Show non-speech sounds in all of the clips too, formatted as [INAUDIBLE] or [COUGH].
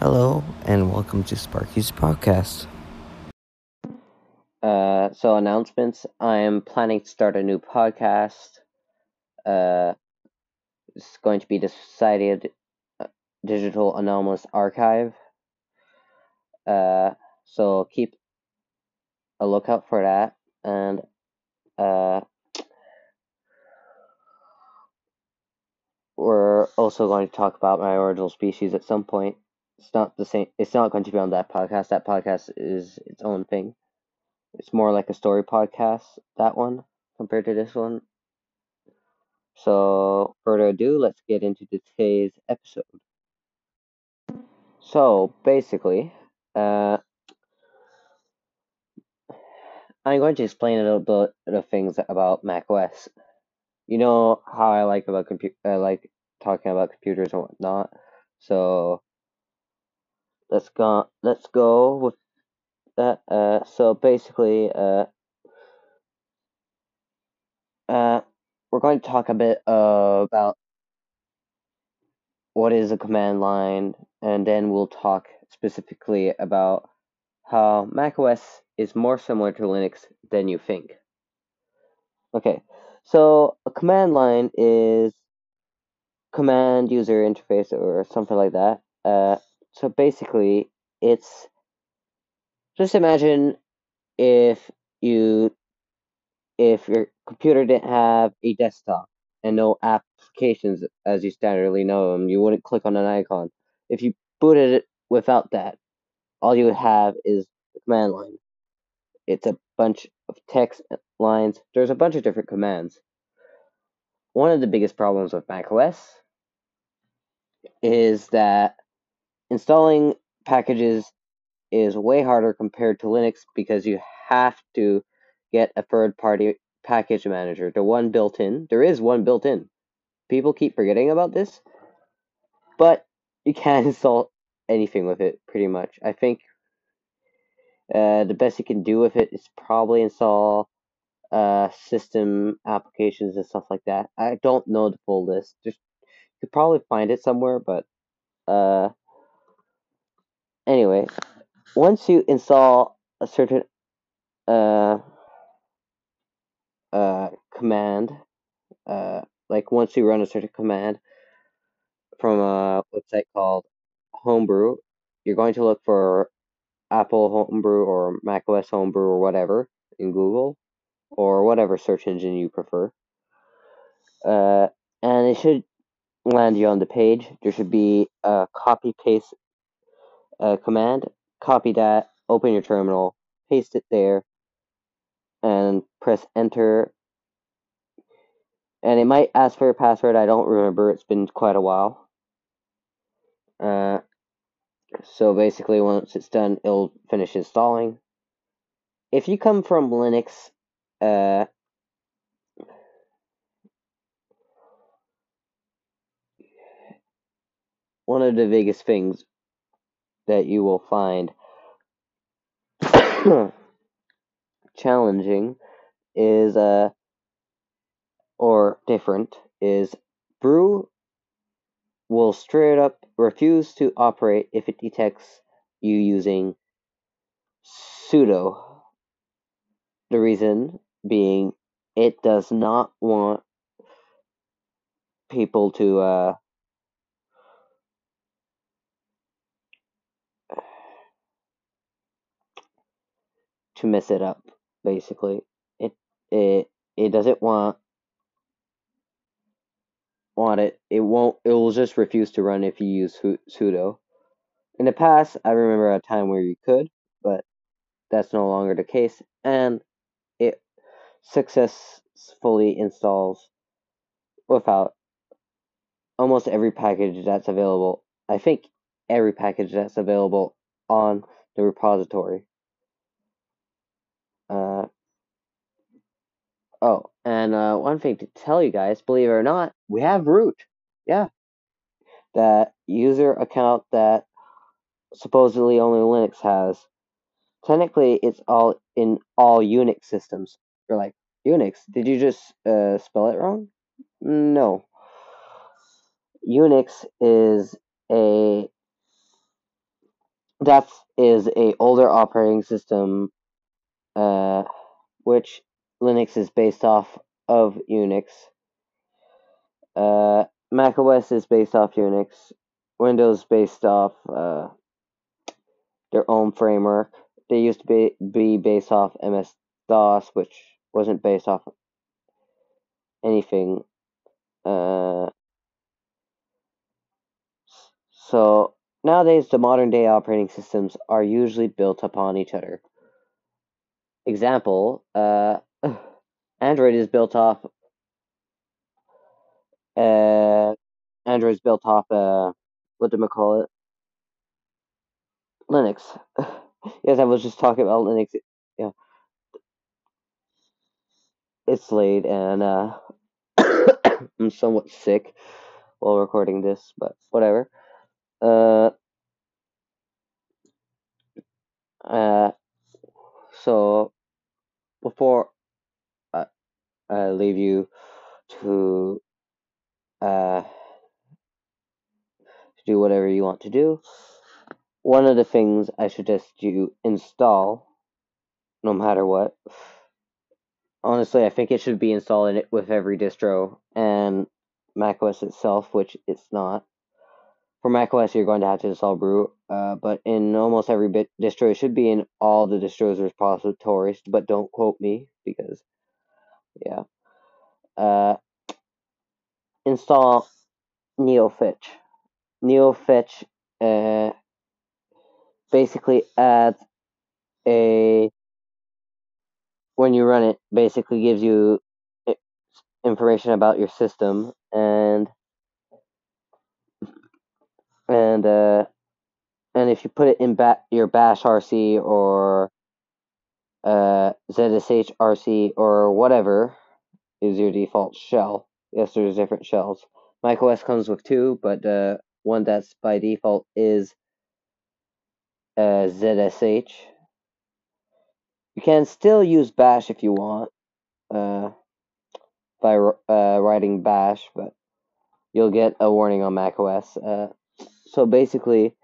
Hello, and welcome to Sparky's podcast. Uh, so announcements. I am planning to start a new podcast. Uh, it's going to be the Society of uh, Digital Anomalous Archive. Uh, so keep a lookout for that, and uh, we're also going to talk about my original species at some point. It's not the same. It's not going to be on that podcast. That podcast is its own thing. It's more like a story podcast, that one, compared to this one. So, further ado, let's get into today's episode. So, basically, uh, I'm going to explain a little bit of things about macOS. You know how I like about compu- I like talking about computers and whatnot. So, let's go. Let's go with that. Uh, so basically, uh, uh, we're going to talk a bit uh, about what is a command line, and then we'll talk specifically about how macOS is more similar to Linux than you think. Okay, so a command line is command user interface or something like that. So basically, it's just imagine if you if your computer didn't have a desktop and no applications as you standardly know them, you wouldn't click on an icon. If you booted it without that, all you would have is the command line. It's a bunch of text lines. There's a bunch of different commands. One of the biggest problems with macOS is that installing packages is way harder compared to Linux because you have to get a third party package manager. The one built in. There is one built in. People keep forgetting about this. But you can't [LAUGHS] install anything with it pretty much. I think uh, the best you can do with it is probably install uh, system applications and stuff like that. I don't know the full list. Just you could probably find it somewhere, but uh, anyway, once you install a certain uh, uh, command, uh, like once you run a certain command from a website called Homebrew, you're going to look for Apple Homebrew or macOS Homebrew or whatever in Google or whatever search engine you prefer. Uh, and it should land you on the page. There should be a copy paste uh, command. Copy that, open your terminal, paste it there, and press enter. And it might ask for your password. I don't remember. It's been quite a while. Uh, so basically, once it's done, it'll finish installing. If you come from Linux, uh, one of the biggest things that you will find [COUGHS] challenging is uh or different is brew will straight up refuse to operate if it detects you using sudo the reason being it does not want people to uh to mess it up basically. It it it doesn't want want it. It won't it will just refuse to run if you use sudo. In the past i remember a time where you could but that's no longer the case and it successfully installs without almost every package that's available. I think every package that's available on the repository uh, oh, and uh, one thing to tell you guys, believe it or not, we have root. Yeah. That user account that supposedly only Linux has. Technically, it's all in all Unix systems. You're like, Unix? Did you just uh, spell it wrong? No. Unix is a that is a older operating system, uh, which Linux is based off of Unix. Uh, Mac OS is based off Unix. Windows based off uh, their own framework. They used to be, be based off MS DOS, which wasn't based off anything. Uh, so nowadays, the modern day operating systems are usually built upon each other. Example, uh, [SIGHS] Android is built off. Uh, Android is built off. Uh, what do we call it? Linux. [SIGHS] yes, I was just talking about Linux. Yeah, it's late, and uh, [COUGHS] I'm somewhat sick while recording this, but whatever. Uh, uh, so before I, I leave you to uh, do whatever you want to do, one of the things I suggest you install, no matter what. Honestly, I think it should be installed in it with every distro and macOS itself, which it's not for macOS, you're going to have to install brew, uh, but in almost every bit distro, it should be in all the distros repositories, but don't quote me because, yeah. Uh, install NeoFetch. NeoFetch uh, basically adds a when you run it, basically gives you information about your system and and uh, and if you put it in ba- your Bash RC or uh, ZSH RC or whatever is your default shell. Yes, there's different shells. macOS comes with two, but uh, one that's by default is uh, ZSH. You can still use Bash if you want uh, by uh, writing Bash, but you'll get a warning on macOS. Uh, so basically,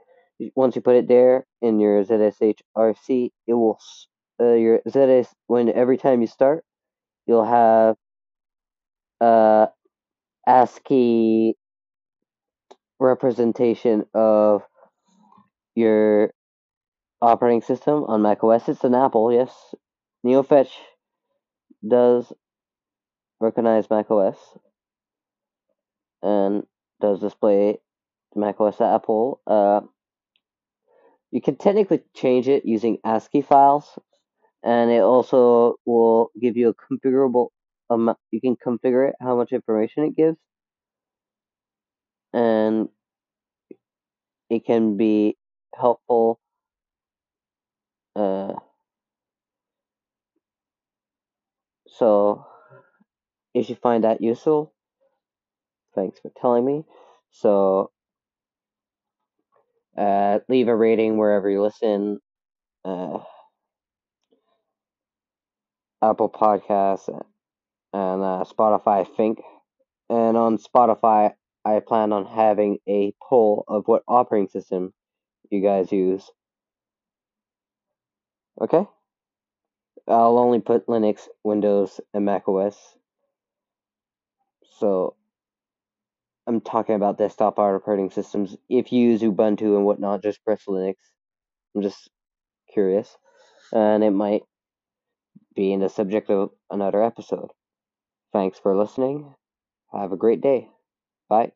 once you put it there in your ZSHRC, it will uh, your ZS when every time you start, you'll have uh ASCII representation of your operating system on macOS. It's an Apple, yes. NeoFetch does recognize macOS and does display macOS Apple. Uh, you can technically change it using ASCII files, and it also will give you a configurable amount. You can configure it how much information it gives, and it can be helpful. Uh, so, if you find that useful, thanks for telling me. So, uh, leave a rating wherever you listen. Uh, Apple Podcasts and uh, Spotify, I think. And on Spotify, I plan on having a poll of what operating system you guys use. Okay? I'll only put Linux, Windows, and Mac OS. So talking about desktop operating systems. If you use Ubuntu and whatnot, just press Linux. I'm just curious. And it might be in the subject of another episode. Thanks for listening. Have a great day. Bye.